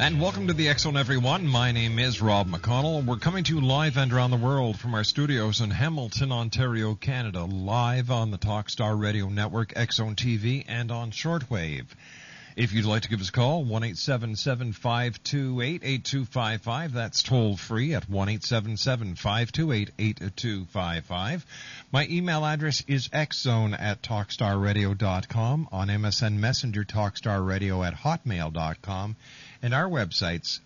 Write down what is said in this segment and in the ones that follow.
And welcome to the Zone, everyone. My name is Rob McConnell. We're coming to you live and around the world from our studios in Hamilton, Ontario, Canada, live on the Talkstar Radio Network, Zone TV, and on shortwave. If you'd like to give us a call, 1-877-528-8255. That's toll free at 1-877-528-8255. My email address is xzone at talkstarradio.com. On MSN Messenger, talkstarradio at hotmail.com. And our websites,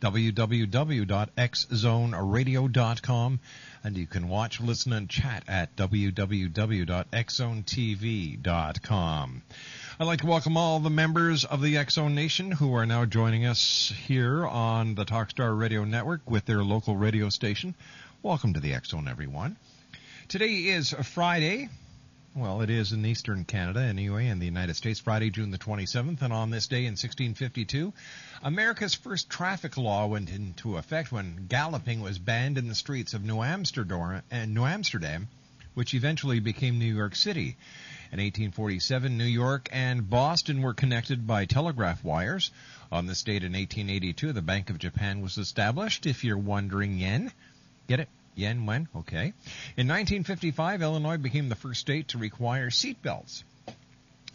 www.xzoneradio.com. And you can watch, listen, and chat at www.xzonetv.com. I'd like to welcome all the members of the Zone Nation who are now joining us here on the Talkstar Radio Network with their local radio station. Welcome to the Zone, everyone. Today is Friday. Well, it is in eastern Canada anyway, in the United States, Friday, June the 27th. And on this day in 1652, America's first traffic law went into effect when galloping was banned in the streets of New Amsterdam, and New Amsterdam which eventually became New York City. In 1847, New York and Boston were connected by telegraph wires. On this date in 1882, the Bank of Japan was established. If you're wondering yen, get it? Yen when? Okay. In 1955, Illinois became the first state to require seatbelts.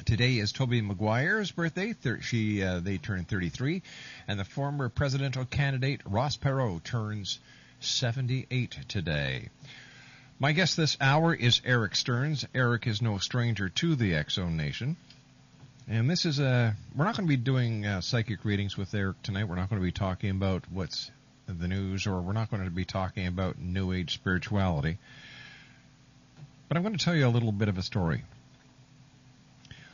Today is Tobey Maguire's birthday. She, uh, they turned 33, and the former presidential candidate Ross Perot turns 78 today. My guest this hour is Erik Stearns. Erik is no stranger to the X Zone Nation. And this is a. We're not going to be doing uh, psychic readings with Erik tonight. We're not going to be talking about what's the news, or we're not going to be talking about New Age spirituality. But I'm going to tell you a little bit of a story.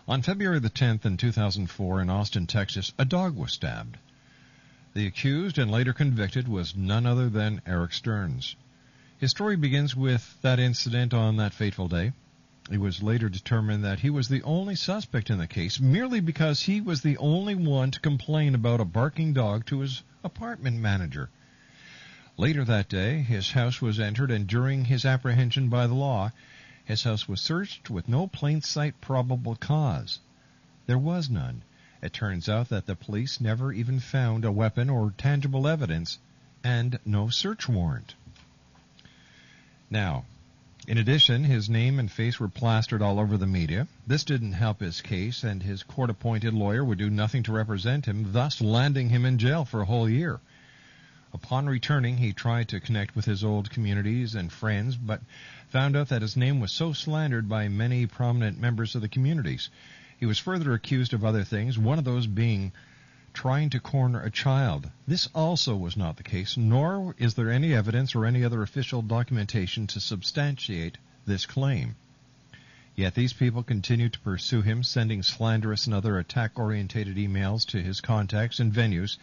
On February the 10th in 2004 in Austin, Texas, a dog was stabbed. The accused and later convicted was none other than Erik Stearns. His story begins with that incident on that fateful day. It was later determined that he was the only suspect in the case merely because he was the only one to complain about a barking dog to his apartment manager. Later that day, his house was entered, and during his apprehension by the law, his house was searched with no plain sight probable cause. There was none. It turns out that the police never even found a weapon or tangible evidence, and no search warrant. Now, in addition, his name and face were plastered all over the media. This didn't help his case, and his court appointed lawyer would do nothing to represent him, thus landing him in jail for a whole year. Upon returning, he tried to connect with his old communities and friends, but found out that his name was so slandered by many prominent members of the communities. He was further accused of other things, one of those being trying to corner a child. This also was not the case, nor is there any evidence or any other official documentation to substantiate this claim. Yet these people continue to pursue him, sending slanderous and other attack-orientated emails to his contacts and venues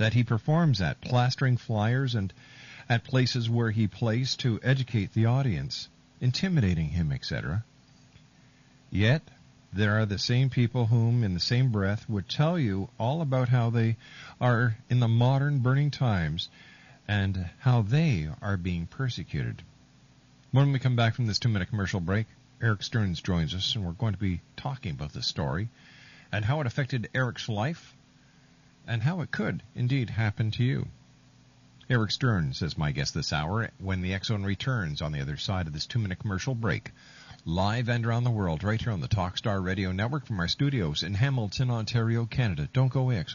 that he performs at, plastering flyers and at places where he plays to educate the audience, intimidating him, etc. Yet, there are the same people whom, in the same breath, would tell you all about how they are in the modern burning times and how they are being persecuted. When we come back from this two minute commercial break, Erik Stearns joins us, and we're going to be talking about this story and how it affected Erik's life and how it could indeed happen to you. Erik Stearns is my guest this hour when the Zone returns on the other side of this two minute commercial break. Live and around the world, right here on the Talkstar Radio Network from our studios in Hamilton, Ontario, Canada. Don't go away, X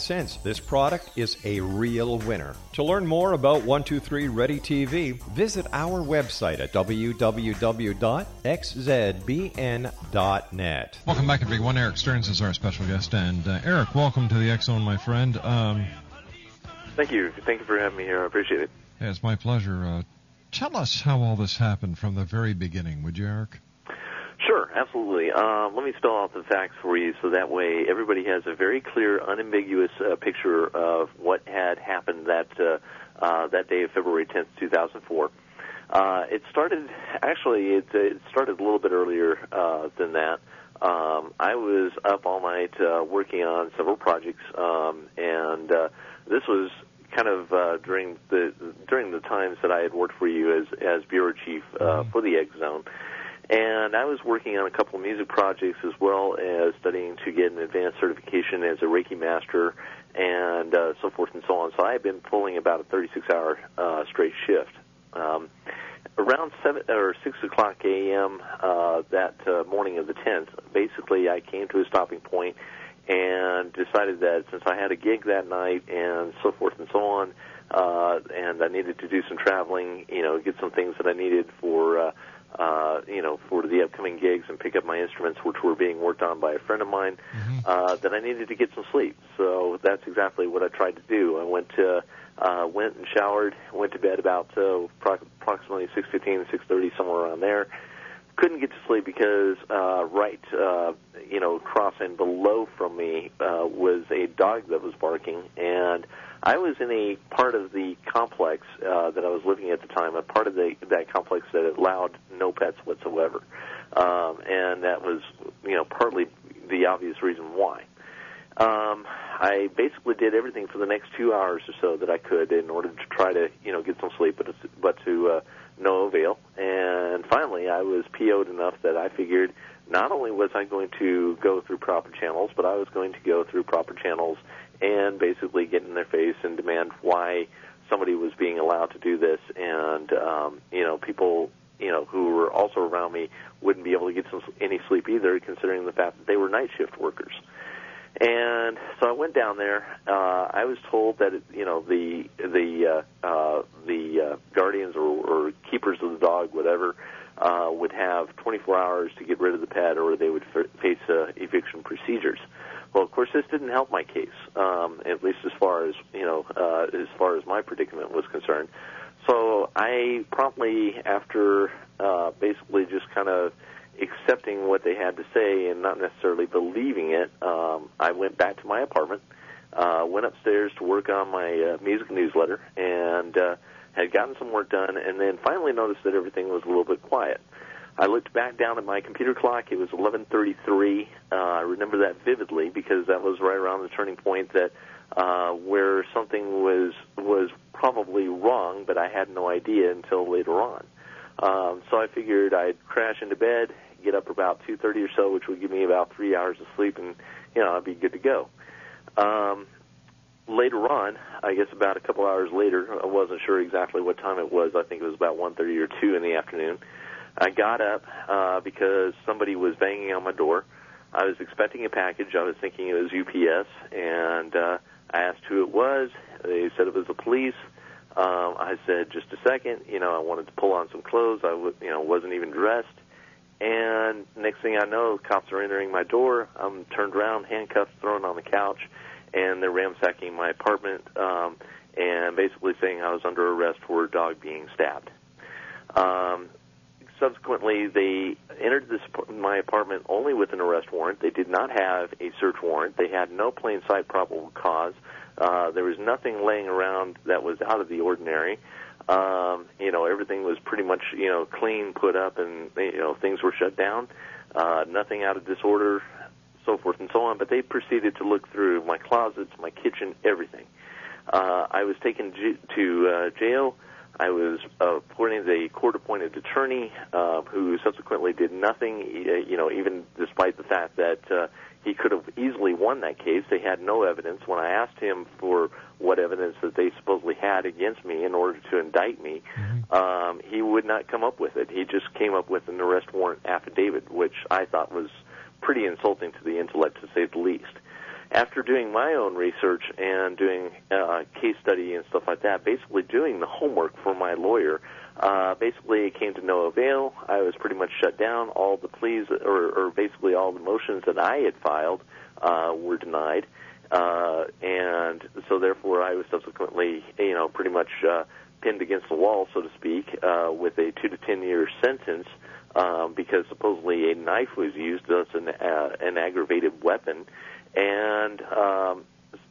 this product is a real winner. To learn more about 123 Ready TV, visit our website at www.xzbn.net. Welcome back, everyone. Erik Stearns is our special guest. And uh, Erik, welcome to the X Zone, my friend. Um, Thank you. Thank you for having me here. I appreciate it. yeah, it's my pleasure. Uh, tell us how all this happened from the very beginning, would you, Erik? Sure, absolutely. Um, let me spell out the facts for you so that way everybody has a very clear, unambiguous uh, picture of what had happened that uh, uh, that day of February 10th, 2004. Uh, it started, actually, it, it started a little bit earlier uh, than that. Um, I was up all night uh, working on several projects, um, and uh, this was kind of uh, during the during the times that I had worked for you as as bureau chief uh, for the X Zone. And I was working on a couple of music projects as well as studying to get an advanced certification as a Reiki master and uh, so forth and so on. So I had been pulling about a 36 hour uh, straight shift. Um, around seven or six o'clock a.m. Uh, that uh, morning of the 10th, basically I came to a stopping point and decided that since I had a gig that night and so forth and so on, uh, and I needed to do some traveling, you know, get some things that I needed for, uh, uh, you know, for the upcoming gigs and pick up my instruments, which were being worked on by a friend of mine, uh, that I needed to get some sleep. So that's exactly what I tried to do. I went to, uh, went and showered, went to bed about uh, pro- approximately 6:15, 6:30, somewhere around there couldn't get to sleep because uh, right, uh, you know, crossing below from me uh, was a dog that was barking, and I was in a part of the complex uh, that I was living at the time, a part of the that complex that allowed no pets whatsoever, um, and that was, you know, partly the obvious reason why. Um, I basically did everything for the next two hours or so that I could in order to try to, you know, get some sleep, but but to uh, no avail. And finally, I was PO'd enough that I figured not only was I going to go through proper channels, but I was going to go through proper channels and basically get in their face and demand why somebody was being allowed to do this. And um, you know, people, you know, who were also around me wouldn't be able to get some, any sleep either, considering the fact that they were night shift workers. And so I went down there. Uh, I was told that it, you know the the uh, uh, the uh, guardians or, or keepers of the dog, whatever, uh, would have 24 hours to get rid of the pet, or they would f- face uh, eviction procedures. Well, of course, this didn't help my case, um, at least as far as you know, uh, as far as my predicament was concerned. So I promptly, after uh, basically just kind of accepting what they had to say and not necessarily believing it, um, I went back to my apartment, uh, went upstairs to work on my uh, music newsletter, and uh, had gotten some work done, and then finally noticed that everything was a little bit quiet. I looked back down at my computer clock. It was 11:33. Uh, I remember that vividly because that was right around the turning point that uh, where something was was probably wrong, but I had no idea until later on. Um, so I figured I'd crash into bed, get up about 2:30 or so, which would give me about three hours of sleep, and you know I'd be good to go. Um, later on, I guess about a couple hours later, I wasn't sure exactly what time it was. I think it was about 1:30 or 2 in the afternoon. I got up uh, because somebody was banging on my door. I was expecting a package. I was thinking it was UPS, and uh, I asked who it was. They said it was the police. Um, I said, just a second. You know, I wanted to pull on some clothes. I w- you know wasn't even dressed. And next thing I know, cops are entering my door. I'm turned around, handcuffs thrown on the couch, and they're ransacking my apartment um, and basically saying I was under arrest for a dog being stabbed. Um, subsequently, they entered this my apartment only with an arrest warrant. They did not have a search warrant. They had no plain sight probable cause. Uh, there was nothing laying around that was out of the ordinary. Um, you know, everything was pretty much you know clean, put up, and you know things were shut down. Uh, nothing out of disorder, so forth and so on. But they proceeded to look through my closets, my kitchen, everything. Uh, I was taken to uh, jail. I was uh, appointed a court-appointed attorney uh, who subsequently did nothing. uh, You know, even despite the fact that uh, he could have easily won that case, they had no evidence. When I asked him for what evidence that they supposedly had against me in order to indict me, um, he would not come up with it. He just came up with an arrest warrant affidavit, which I thought was pretty insulting to the intellect, to say the least after doing my own research and doing uh, case study and stuff like that, basically doing the homework for my lawyer, uh, basically it came to no avail. I was pretty much shut down. All the pleas, or, or basically all the motions that I had filed, uh, were denied. Uh, and so therefore I was subsequently, you know, pretty much uh, pinned against the wall, so to speak, uh, with a two to ten year sentence um, because supposedly a knife was used as an, uh, an aggravated weapon and um,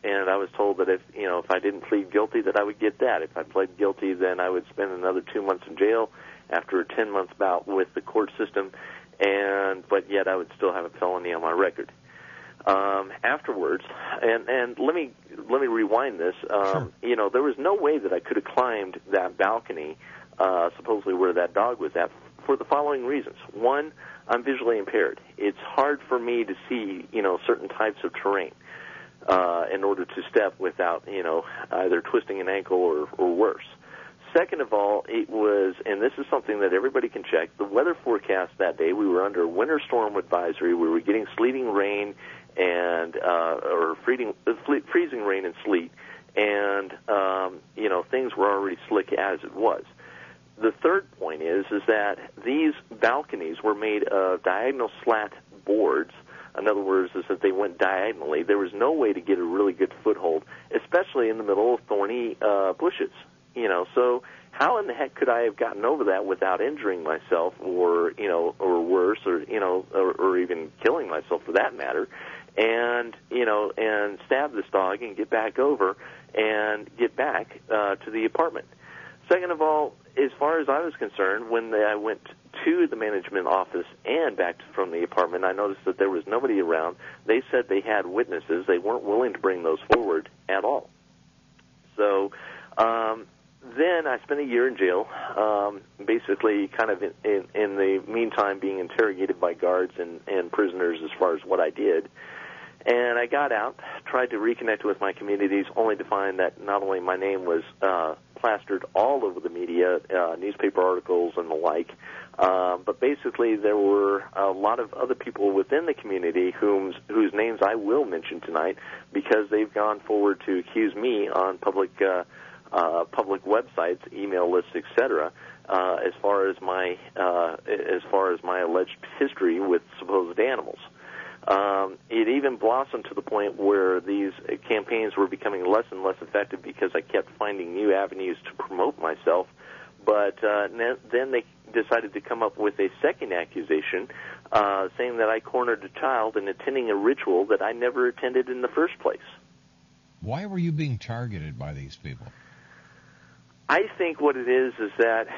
and I was told that if you know if I didn't plead guilty, that I would get that. If I pled guilty, then I would spend another two months in jail after a ten month bout with the court system, and but yet I would still have a felony on my record. Um, afterwards, and and let me let me rewind this. Um, You know, there was no way that I could have climbed that balcony, uh, supposedly where that dog was at, for the following reasons. One, I'm visually impaired. It's hard for me to see, you know, certain types of terrain uh, in order to step without, you know, either twisting an ankle or, or worse. Second of all, it was, and this is something that everybody can check, the weather forecast that day, we were under winter storm advisory. We were getting sleeting rain and, uh, or freezing, freezing rain and sleet. And, um, you know, things were already slick as it was the third point is is that these balconies were made of diagonal slat boards. In other words, is that they went diagonally. There was no way to get a really good foothold, especially in the middle of thorny uh, bushes. You know, so how in the heck could I have gotten over that without injuring myself, or you know, or worse, or you know, or, or even killing myself for that matter? And you know, and stab this dog and get back over and get back uh, to the apartment. Second of all, as far as I was concerned, when they, I went to the management office and back from the apartment, I noticed that there was nobody around. They said they had witnesses. They weren't willing to bring those forward at all. So um, then I spent a year in jail, um, basically kind of in, in, in the meantime being interrogated by guards and, and prisoners as far as what I did. And I got out, tried to reconnect with my communities, only to find that not only my name was uh, plastered all over the media, uh, newspaper articles and the like, uh, but basically there were a lot of other people within the community whom, whose names I will mention tonight because they've gone forward to accuse me on public uh, uh, public websites, email lists, etc. Uh, as far as my uh, as far as my alleged history with supposed animals. Um, it even blossomed to the point where these campaigns were becoming less and less effective because I kept finding new avenues to promote myself. But uh, then they decided to come up with a second accusation, uh, saying that I cornered a child in attending a ritual that I never attended in the first place. Why were you being targeted by these people? I think what it is is that,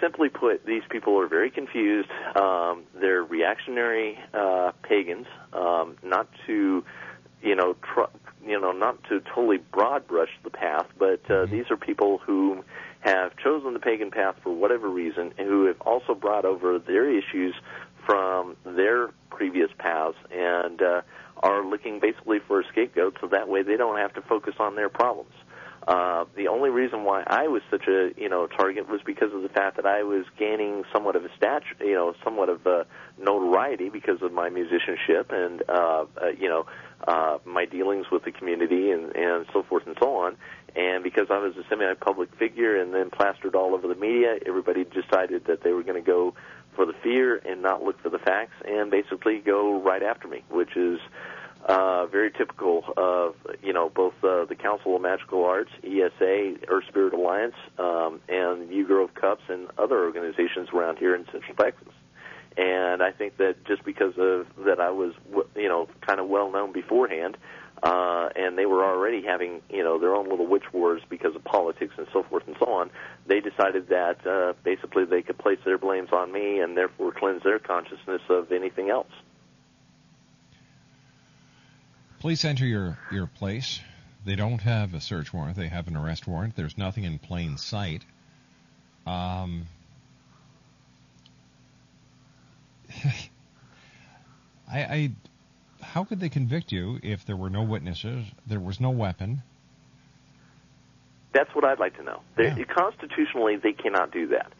simply put, these people are very confused. Um, they're reactionary uh, pagans, um, not to, you know, tr- you know, not to totally broad brush the path, but uh, mm-hmm. these are people who have chosen the pagan path for whatever reason, and who have also brought over their issues from their previous paths and uh, are looking basically for a scapegoat, so that way they don't have to focus on their problems. Uh, the only reason why I was such a you know target was because of the fact that I was gaining somewhat of a stature, you know, somewhat of a notoriety because of my musicianship and uh, uh, you know uh, my dealings with the community and and so forth and so on. And because I was a semi-public figure and then plastered all over the media, everybody decided that they were going to go for the fear and not look for the facts and basically go right after me, which is uh, very typical of you know both uh, the Council of Magical Arts, ESA, Earth Spirit Alliance, um, and U Grove CUUPS and other organizations around here in Central Texas. And I think that just because of that, I was you know kind of well known beforehand, uh, and they were already having you know their own little witch wars because of politics and so forth and so on. They decided that uh, basically they could place their blames on me and therefore cleanse their consciousness of anything else. Police enter your, your place. They don't have a search warrant. They have an arrest warrant. There's nothing in plain sight. Um, I, I, how could they convict you if there were no witnesses, there was no weapon? That's what I'd like to know. Yeah. Constitutionally, they cannot do that.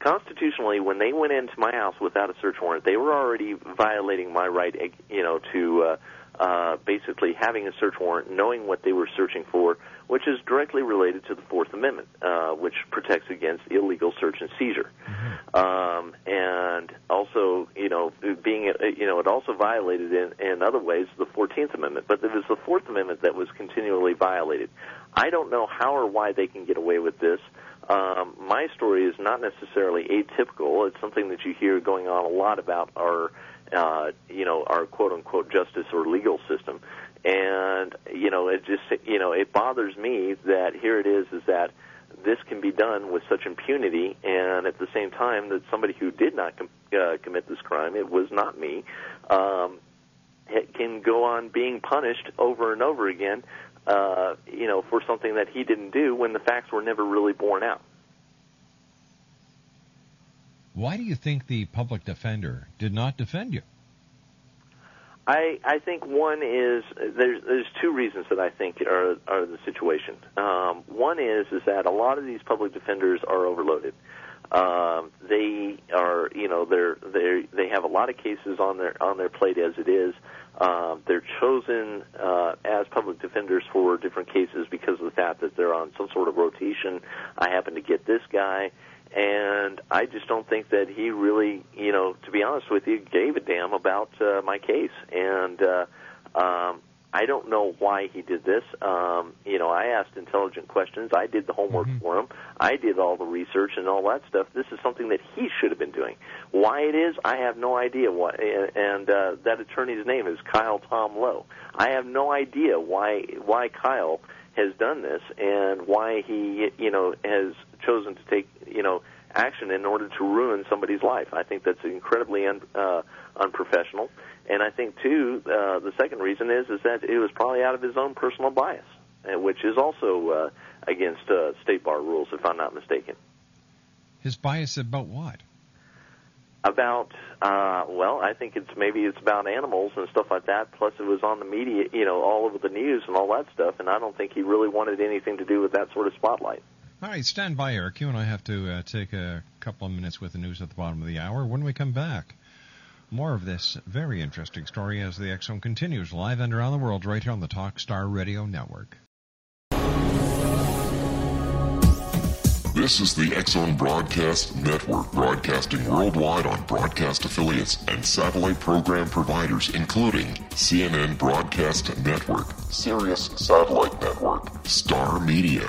Constitutionally, when they went into my house without a search warrant, they were already violating my right, you know, to uh, uh, basically having a search warrant, knowing what they were searching for, which is directly related to the Fourth Amendment, uh, which protects against illegal search and seizure. Mm-hmm. Um, and also, you know, being, uh, you know, it also violated in, in other ways the Fourteenth Amendment, but it was the Fourth Amendment that was continually violated. I don't know how or why they can get away with this. Um, my story is not necessarily atypical. It's something that you hear going on a lot about our uh, you know, our quote unquote justice or legal system. And, you know, it just, you know, it bothers me that here it is, is that this can be done with such impunity, and at the same time that somebody who did not com- uh, commit this crime, it was not me, um, can go on being punished over and over again, uh, you know, for something that he didn't do when the facts were never really borne out. Why do you think the public defender did not defend you? I I think one is there's there's two reasons that I think are are the situation. Um, one is is that a lot of these public defenders are overloaded. Um, they are you know they're they they have a lot of cases on their on their plate as it is. Um, they're chosen uh, as public defenders for different cases because of the fact that they're on some sort of rotation. I happen to get this guy and I just don't think that he really, you know, to be honest with you, gave a damn about uh, my case. And uh, um, I don't know why he did this. Um, you know, I asked intelligent questions. I did the homework mm-hmm. for him. I did all the research and all that stuff. This is something that he should have been doing. Why it is, I have no idea. Why, and uh, that attorney's name is Kyle Tom Lowe. I have no idea why why Kyle has done this and why he, you know, has chosen to take you know action in order to ruin somebody's life. I think that's incredibly un, uh, unprofessional. And I think too, uh, the second reason is is that it was probably out of his own personal bias, uh, which is also uh, against uh, state bar rules, if I'm not mistaken. His bias about what? About uh, well, I think it's maybe it's about animals and stuff like that. Plus, it was on the media, you know, all over the news and all that stuff. And I don't think he really wanted anything to do with that sort of spotlight. All right, stand by, Erik. You and I have to uh, take a couple of minutes with the news at the bottom of the hour. When we come back, more of this very interesting story as the X Zone continues live and around the world right here on the Talk Star Radio Network. This is the X Zone Broadcast Network, broadcasting worldwide on broadcast affiliates and satellite program providers, including CNN Broadcast Network, Sirius Satellite Network, Star Media,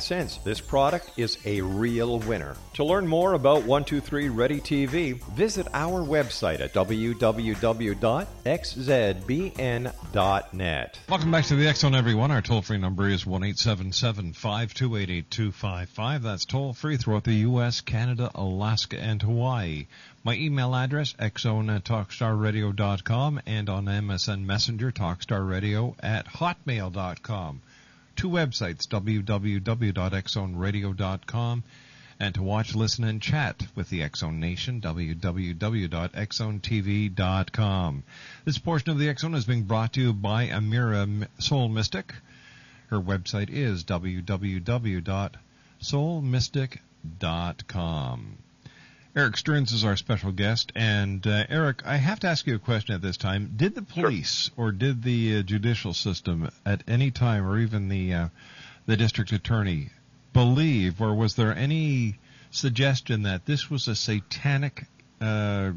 this product is a real winner. To learn more about 123 Ready TV, visit our website at www.xzbn.net. Welcome back to the Zone, everyone. Our toll free number is 1 528 8255. That's toll free throughout the U.S., Canada, Alaska, and Hawaii. My email address, xzone at talkstarradio.com, and on MSN Messenger, talkstarradio at hotmail.com. Two websites, www.xzoneradio.com, and to watch, listen, and chat with the X Zone Nation, www.xzonetv.com. This portion of the X Zone is being brought to you by Amira Soul Mystic. Her website is www.soulmystic.com. Erik Stearns is our special guest, and uh, Erik, I have to ask you a question at this time. Did the police or did the uh, judicial system at any time, or even the uh, the district attorney, believe, or was there any suggestion that this was a satanic uh,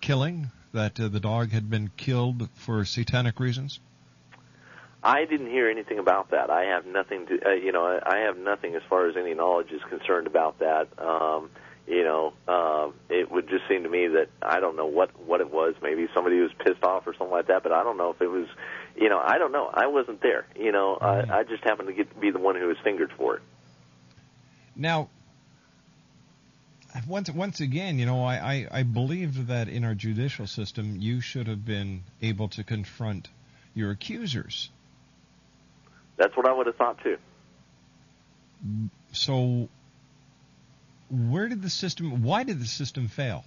killing, that uh, the dog had been killed for satanic reasons? I didn't hear anything about that. I have nothing to, uh, you know, I have nothing as far as any knowledge is concerned about that. Um, you know, um, it would just seem to me that I don't know what what it was. Maybe somebody was pissed off or something like that. But I don't know if it was, you know, I don't know. I wasn't there. You know, I, I just happened to get be the one who was fingered for it. Now, once once again, you know, I, I, I believed that in our judicial system, you should have been able to confront your accusers. That's what I would have thought too. So, where did the system? Why did the system fail?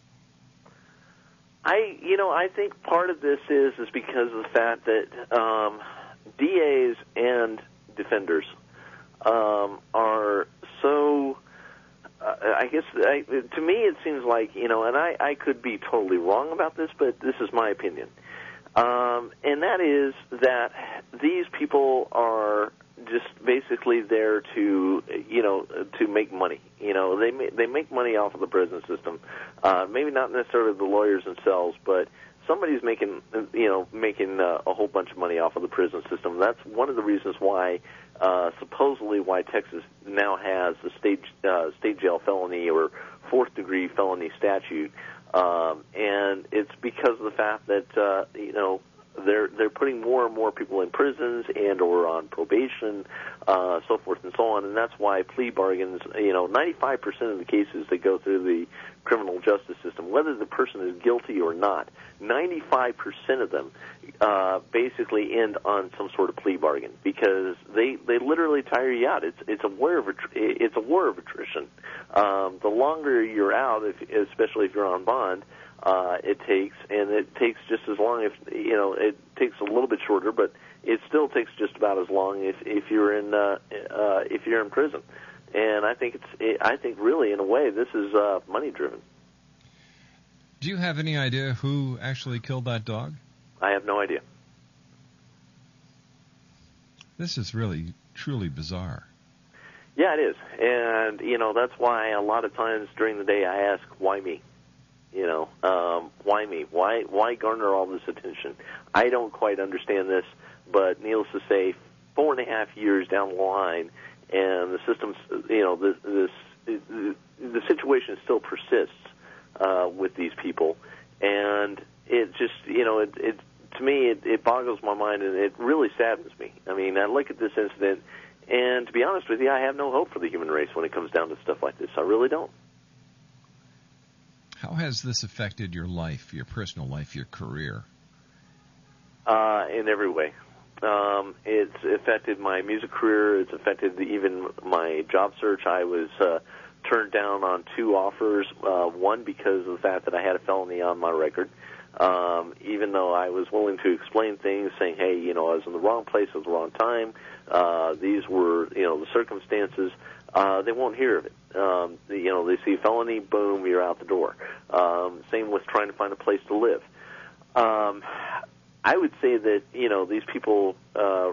I, you know, I think part of this is is because of the fact that um, DAs and defenders um, are so. Uh, I guess I, to me it seems like you know, and I, I could be totally wrong about this, but this is my opinion, um, and that is that these people are just basically there to you know to make money. You know they ma- they make money off of the prison system. Uh, maybe not necessarily the lawyers themselves, but somebody's making you know making uh, a whole bunch of money off of the prison system. That's one of the reasons why uh, supposedly why Texas now has the state uh, state jail felony or fourth degree felony statute, um, and it's because of the fact that uh, you know they're they're putting more and more people in prisons and or on probation, uh, so forth and so on, and that's why plea bargains. You know, 95% of the cases that go through the criminal justice system, whether the person is guilty or not, 95% of them uh, basically end on some sort of plea bargain because they they literally tire you out. It's it's a war of it's a war of attrition. Um, the longer you're out, if, especially if you're on bond, uh, it takes, and it takes just as long. If you know, it takes a little bit shorter, but it still takes just about as long if if you're in uh, uh, if you're in prison. And I think it's it, I think really in a way this is uh, money driven. Do you have any idea who actually killed that dog? I have no idea. This is really truly bizarre. Yeah, it is, and you know that's why a lot of times during the day I ask, "Why me?" You know, um, why me? Why why garner all this attention? I don't quite understand this, but needless to say, four and a half years down the line, and the system's you know this, this the, situation still persists uh, with these people, and it just you know it, it to me it, it boggles my mind and it really saddens me. I mean, I look at this incident, and to be honest with you, I have no hope for the human race when it comes down to stuff like this. I really don't. How has this affected your life, your personal life, your career? Uh, in every way. Um, it's affected my music career. It's affected even my job search. I was uh, turned down on two offers. Uh, one because of the fact that I had a felony on my record. Um, even though I was willing to explain things, saying, "Hey, you know, I was in the wrong place at the wrong time. Uh, these were, you know, the circumstances." Uh, they won't hear of it. Um, you know, they see felony, boom, you're out the door. Um, same with trying to find a place to live. Um, I would say that you know these people, uh,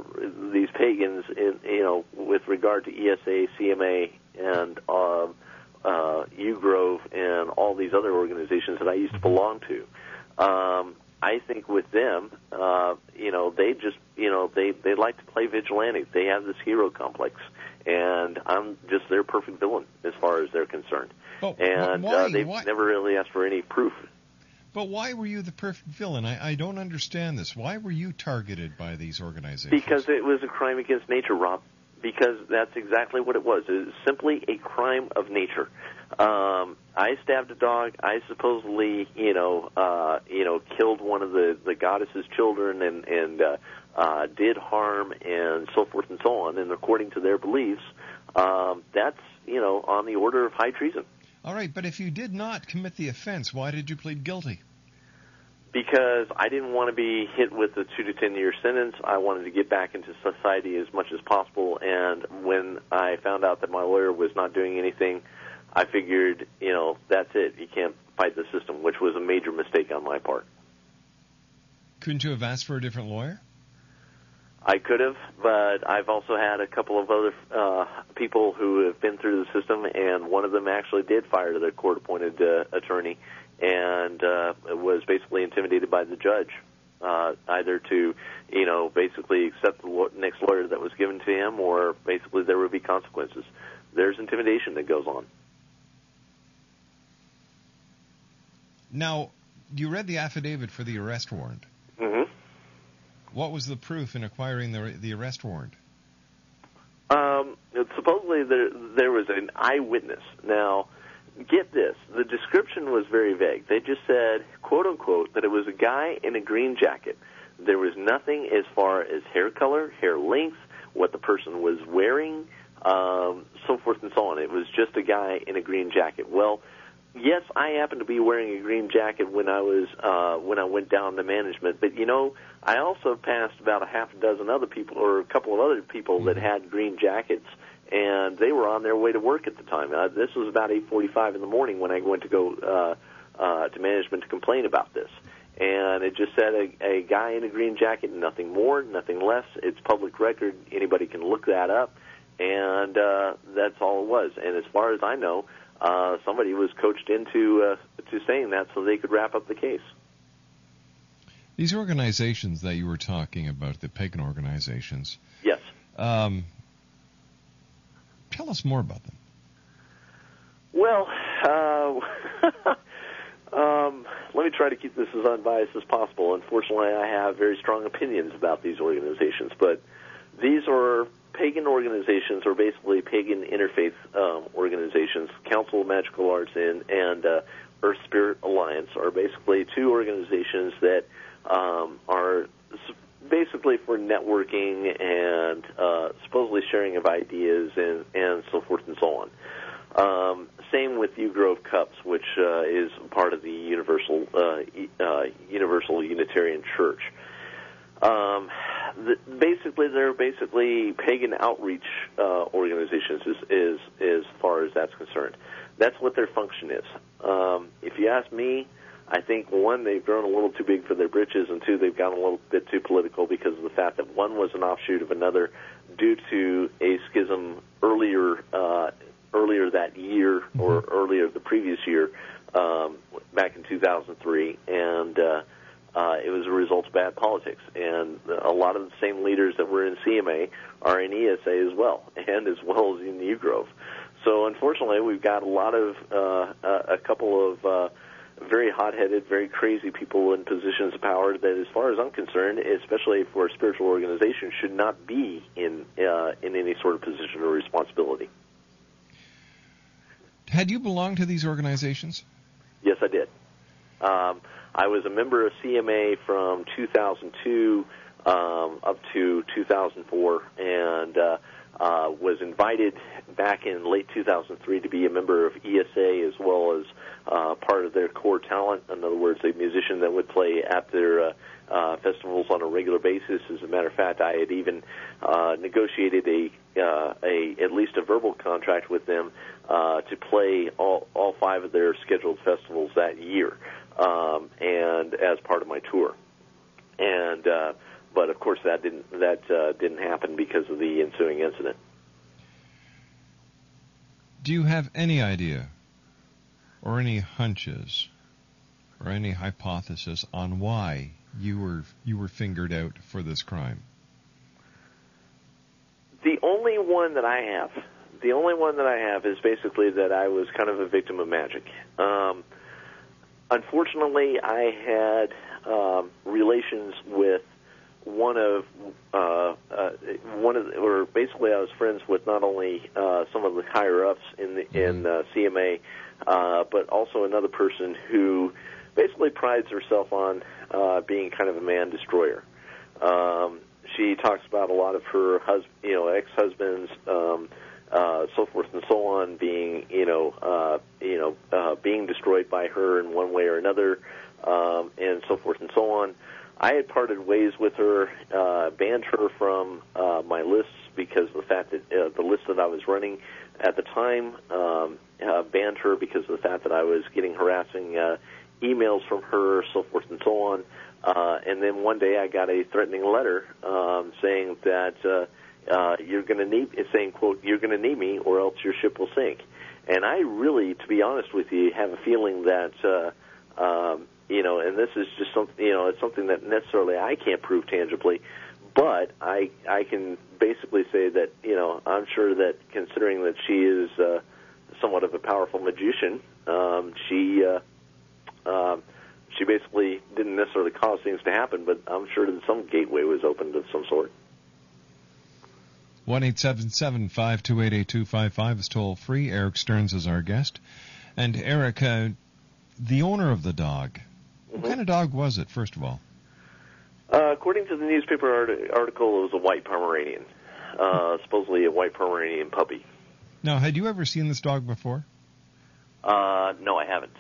these pagans, in, you know, with regard to ESA, CMA, and uh, uh, UGrove, and all these other organizations that I used to belong to. Um, I think with them, uh, you know, they just, you know, they they like to play vigilante. They have this hero complex, and I'm just their perfect villain as far as they're concerned. And why- uh, they've why- never really asked for any proof. But why were you the perfect villain? I, I don't understand this. Why were you targeted by these organizations? Because it was a crime against nature, Rob. Because that's exactly what it was. It was simply a crime of nature. Um, I stabbed a dog. I supposedly, you know, uh, you know, killed one of the the goddess's children and and uh, uh, did harm and so forth and so on. And according to their beliefs, um, that's you know on the order of high treason. All right, but if you did not commit the offense, why did you plead guilty? because I didn't want to be hit with a two to ten year sentence. I wanted to get back into society as much as possible. And when I found out that my lawyer was not doing anything, I figured, you know, that's it. You can't fight the system, which was a major mistake on my part. Couldn't you have asked for a different lawyer? I could have, but I've also had a couple of other uh, people who have been through the system, and one of them actually did fire the court-appointed uh, attorney, and uh, was basically intimidated by the judge, uh, either to, you know, basically accept the next lawyer that was given to him, or basically there would be consequences. There's intimidation that goes on. Now, you read the affidavit for the arrest warrant. What was the proof in acquiring the the arrest warrant? Um, supposedly there there was an eyewitness. Now, get this: the description was very vague. They just said, "quote unquote," that it was a guy in a green jacket. There was nothing as far as hair color, hair length, what the person was wearing, um, so forth and so on. It was just a guy in a green jacket. Well, yes, I happened to be wearing a green jacket when I was uh, when I went down to management. But you know, I also passed about a half a dozen other people, or a couple of other people that had green jackets, and they were on their way to work at the time. Uh, this was about eight forty-five in the morning when I went to go uh, uh, to management to complain about this. And it just said a, a guy in a green jacket, nothing more, nothing less. It's public record. Anybody can look that up, and uh, that's all it was. And as far as I know, uh, somebody was coached into uh, to saying that so they could wrap up the case. These organizations that you were talking about, the pagan organizations, Yes. um, tell us more about them. Well, uh, Um, let me try to keep this as unbiased as possible. Unfortunately, I have very strong opinions about these organizations, but these are pagan organizations, or basically pagan interfaith um, organizations. Council of Magical Arts and, and uh, Earth Spirit Alliance are basically two organizations that um, are basically for networking and uh, supposedly sharing of ideas and, and so forth and so on. Um, same with U Grove CUUPS, which uh, is part of the Universal uh, uh, Universal Unitarian Church. Um, the, basically, they're basically pagan outreach uh, organizations, as, far as that's concerned. That's what their function is. Um, if you ask me, I think one, they've grown a little too big for their britches, and two, they've gotten a little bit too political because of the fact that one was an offshoot of another due to a schism earlier uh, earlier that year or earlier the previous year, um, back in 2003, and uh, uh, it was a result of bad politics. And a lot of the same leaders that were in CMA are in ESA as well, and as well as in New Grove. So unfortunately, we've got a lot of uh, a couple of uh, very hot-headed, very crazy people in positions of power that, as far as I'm concerned, especially for a spiritual organization, should not be in uh, in any sort of position of responsibility. Had you belonged to these organizations? Yes, I did. Um, I was a member of CMA from 2002 um, up to 2004, and uh, uh, was invited back in late 2003 to be a member of ESA as well as uh, part of their core talent. In other words, a musician that would play at their uh, uh, festivals on a regular basis. As a matter of fact, I had even uh, negotiated a uh, a at least a verbal contract with them uh, to play all all five of their scheduled festivals that year, um, and as part of my tour. And uh, but of course that didn't that uh, didn't happen because of the ensuing incident. Do you have any idea or any hunches or any hypothesis on why you were you were fingered out for this crime? The only one that I have, the only one that I have is basically that I was kind of a victim of magic. Um, unfortunately, I had um, relations with one of uh, uh, one of the, or basically I was friends with not only uh, some of the higher ups in the, in uh, CMA, uh, but also another person who basically prides herself on uh, being kind of a man destroyer. Um, she talks about a lot of her hus- you know ex husbands. Um, uh, so forth and so on, being you know uh, you know uh, being destroyed by her in one way or another, um, and so forth and so on. I had parted ways with her, uh, banned her from uh, my lists because of the fact that uh, the list that I was running at the time um, uh, banned her because of the fact that I was getting harassing uh, emails from her, so forth and so on. Uh, and then one day I got a threatening letter um, saying that uh, uh, you're going to need, saying quote, you're going to need me or else your ship will sink. And I really, to be honest with you, have a feeling that. Uh, um, you know, and this is just something, you know, it's something that necessarily I can't prove tangibly, but I I can basically say that, you know, I'm sure that considering that she is uh, somewhat of a powerful magician, um, she uh, um, she basically didn't necessarily cause things to happen, but I'm sure that some gateway was opened of some sort. One eight seven seven five two eight eight two five five is toll free. Erik Stearns is our guest, and Erik, uh, the owner of the dog. What kind of dog was it, first of all? Uh, according to the newspaper art- article, it was a white Pomeranian, uh, supposedly a white Pomeranian puppy. Now, had you ever seen this dog before? Uh, no, I haven't.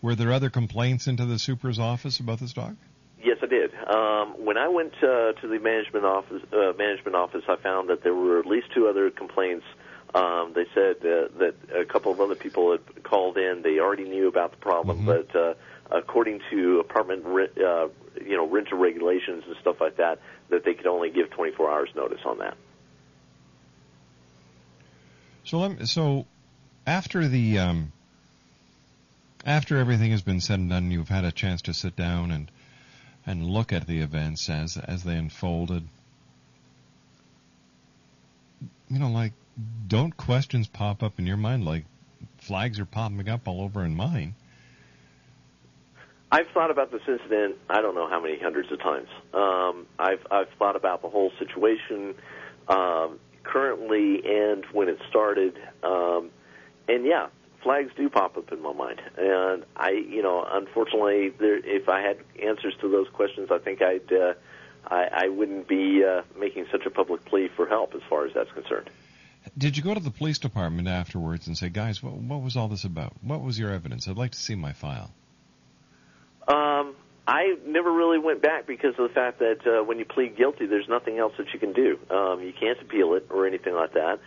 Were there other complaints into the super's office about this dog? Yes, I did. Um, when I went uh, to the management office, uh, management office, I found that there were at least two other complaints. Um, they said uh, that a couple of other people had called in. They already knew about the problem, but uh, according to apartment rent, uh, you know rental regulations and stuff like that, that they could only give 24 hours notice on that. So, let me, so after the um, after everything has been said and done, you've had a chance to sit down and and look at the events as as they unfolded. You know, like don't questions pop up in your mind like flags are popping up all over in mine? I've thought about this incident. I don't know how many hundreds of times. Um, I've I've thought about the whole situation um, currently and when it started. Um, and yeah, flags do pop up in my mind. And I, you know, unfortunately, there, if I had answers to those questions, I think I'd. Uh, I, I wouldn't be uh, making such a public plea for help as far as that's concerned. Did you go to the police department afterwards and say, guys, what, what was all this about? What was your evidence? I'd like to see my file. Um, I never really went back because of the fact that uh, when you plead guilty, there's nothing else that you can do. Um, you can't appeal it or anything like that.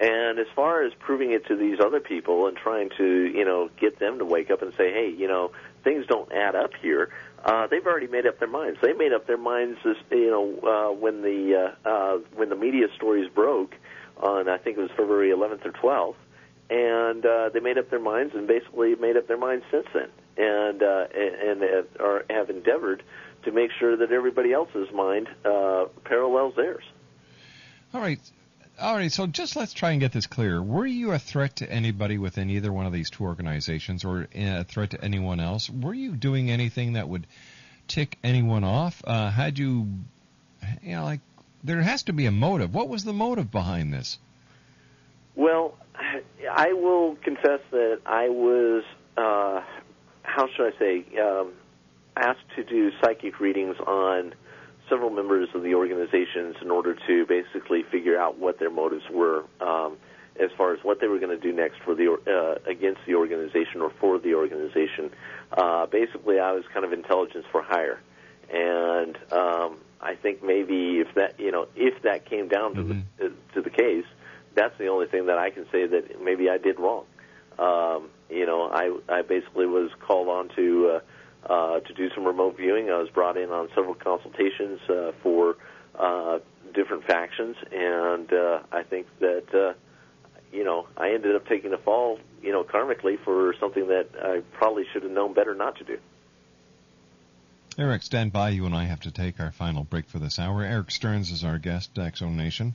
And as far as proving it to these other people and trying to, you know, get them to wake up and say, hey, you know, things don't add up here, uh, they've already made up their minds. They made up their minds, this, you know, uh, when the uh, uh, when the media stories broke on, I think it was February 11th or 12th, and uh, they made up their minds and basically made up their minds since then, and uh, and, and are, have endeavored to make sure that everybody else's mind uh, parallels theirs. All right. All right, so just let's try and get this clear. Were you a threat to anybody within either one of these two organizations or a threat to anyone else? Were you doing anything that would tick anyone off? Uh, had you, you know, like, there has to be a motive. What was the motive behind this? Well, I will confess that I was, uh, how should I say, um, asked to do psychic readings on several members of the organizations in order to basically figure out what their motives were um, as far as what they were going to do next for the uh, against the organization or for the organization. Uh, basically, I was kind of intelligence for hire, and um, I think maybe if that you know if that came down to mm-hmm. the uh, to the case, that's the only thing that I can say that maybe I did wrong. Um, you know, I I basically was called on to. Uh, uh, to do some remote viewing. I was brought in on several consultations uh, for uh, different factions, and uh, I think that uh, you know I ended up taking a fall, you know, karmically for something that I probably should have known better not to do. Erik, stand by. You and I have to take our final break for this hour. Erik Stearns is our guest, Zone Nation.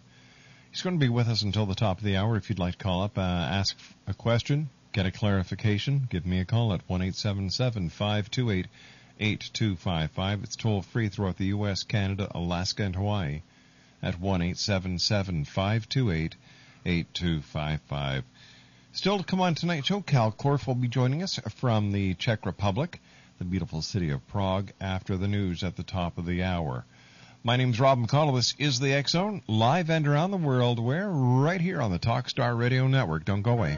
He's going to be with us until the top of the hour. If you'd like to call up, uh, ask a question, Get a clarification? Give me a call at 1 528 8255. It's toll free throughout the U.S., Canada, Alaska, and Hawaii at 1 528 8255. Still to come on tonight's show, Kal Korff will be joining us from the Czech Republic, the beautiful city of Prague, after the news at the top of the hour. My name's Rob McConnell. This is the X Zone, live and around the world, We're Right here on the Talkstar Radio Network. Don't go away.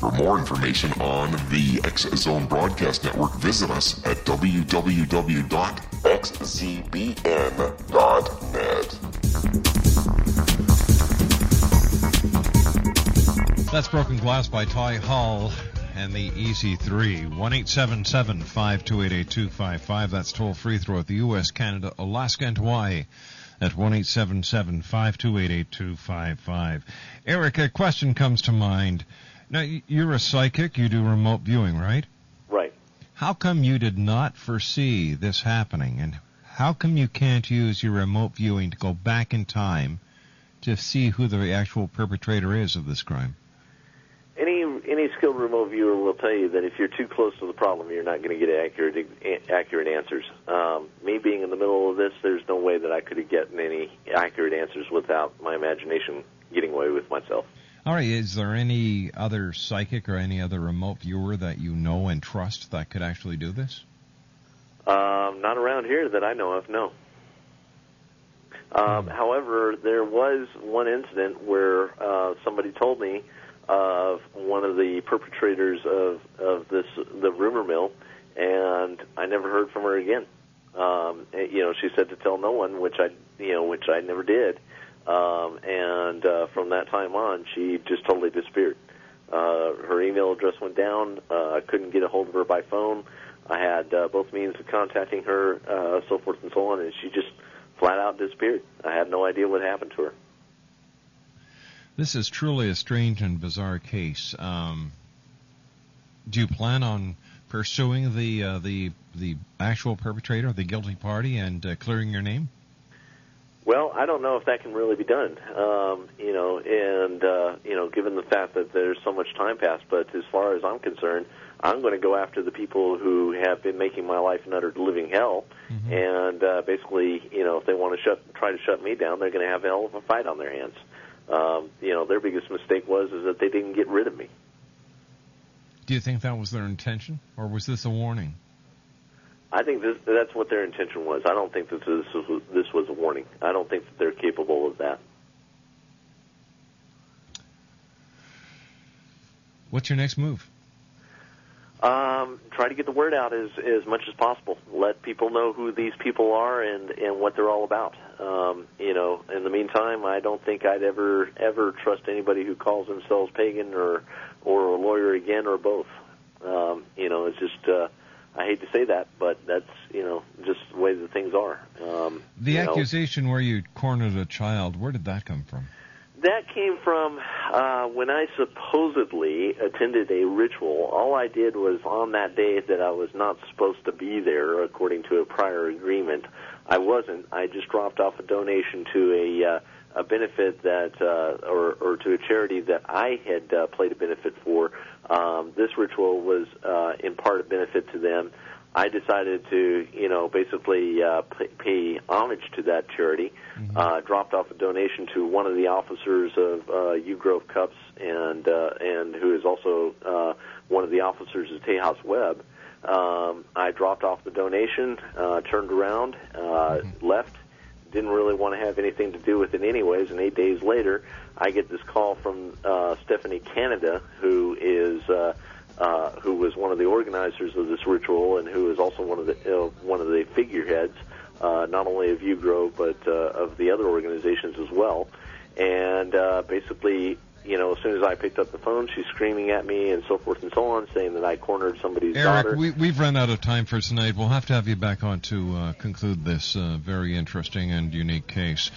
For more information on the X Zone Broadcast Network, visit us at www.xzbn.net. That's Broken Glass by Ty Hall and the Easy 3. 1 528 That's toll free throughout the U.S., Canada, Alaska, and Hawaii at 1 528 Erik, a question comes to mind. Now, you're a psychic. You do remote viewing, right? Right. How come you did not foresee this happening? And how come you can't use your remote viewing to go back in time to see who the actual perpetrator is of this crime? Any any skilled remote viewer will tell you that if you're too close to the problem, you're not going to get accurate accurate answers. Um, me being in the middle of this, there's no way that I could have gotten any accurate answers without my imagination getting away with myself. All right. Is there any other psychic or any other remote viewer that you know and trust that could actually do this? Um, not around here that I know of. No. Um, hmm. However, there was one incident where uh, somebody told me of one of the perpetrators of of this the rumor mill, and I never heard from her again. Um, you know, she said to tell no one, which I you know which I never did. Um, and uh, from that time on, she just totally disappeared. Uh, her email address went down. Uh, I couldn't get a hold of her by phone. I had uh, both means of contacting her, uh, so forth and so on, and she just flat out disappeared. I had no idea what happened to her. This is truly a strange and bizarre case. Um, do you plan on pursuing the uh, the the actual perpetrator, the guilty party, and uh, clearing your name? Well, I don't know if that can really be done. Um, you know, and uh, you know, given the fact that there's so much time passed, but as far as I'm concerned, I'm going to go after the people who have been making my life an utter living hell. Mm-hmm. And uh, basically, you know, if they want to shut, try to shut me down, they're going to have a hell of a fight on their hands. Um, you know, their biggest mistake was is that they didn't get rid of me. Do you think that was their intention, or was this a warning? I think this, that's what their intention was. I don't think that this was, this was a warning. I don't think that they're capable of that. What's your next move? Um, try to get the word out as as much as possible. Let people know who these people are and and what they're all about. Um, you know, in the meantime, I don't think I'd ever ever trust anybody who calls themselves pagan or or a lawyer again or both. Um, you know, it's just uh, I hate to say that, but that's you know just the way that things are. Um, The you know. accusation where you cornered a child, where did that come from? That came from uh, when I supposedly attended a ritual. All I did was on that day that I was not supposed to be there, according to a prior agreement. I wasn't. I just dropped off a donation to a uh, a benefit that, uh, or or to a charity that I had uh, played a benefit for. Um, this ritual was uh, in part a benefit to them. I decided to, you know, basically uh, pay, pay homage to that charity. Uh, dropped off a donation to one of the officers of uh, U Grove CUUPS, and uh, and who is also uh, one of the officers of Tejas Web. Um, I dropped off the donation, uh, turned around, uh, left. Didn't really want to have anything to do with it, anyways. And eight days later, I get this call from uh, Stephanie Canada, who is. Uh, uh, who was one of the organizers of this ritual and who is also one of the uh, one of the figureheads, uh, not only of U Grove but uh, of the other organizations as well. And uh, basically, you know, as soon as I picked up the phone, she's screaming at me and so forth and so on, saying that I cornered somebody's daughter. Erik, we, we've run out of time for tonight. We'll have to have you back on to uh, conclude this uh, very interesting and unique case.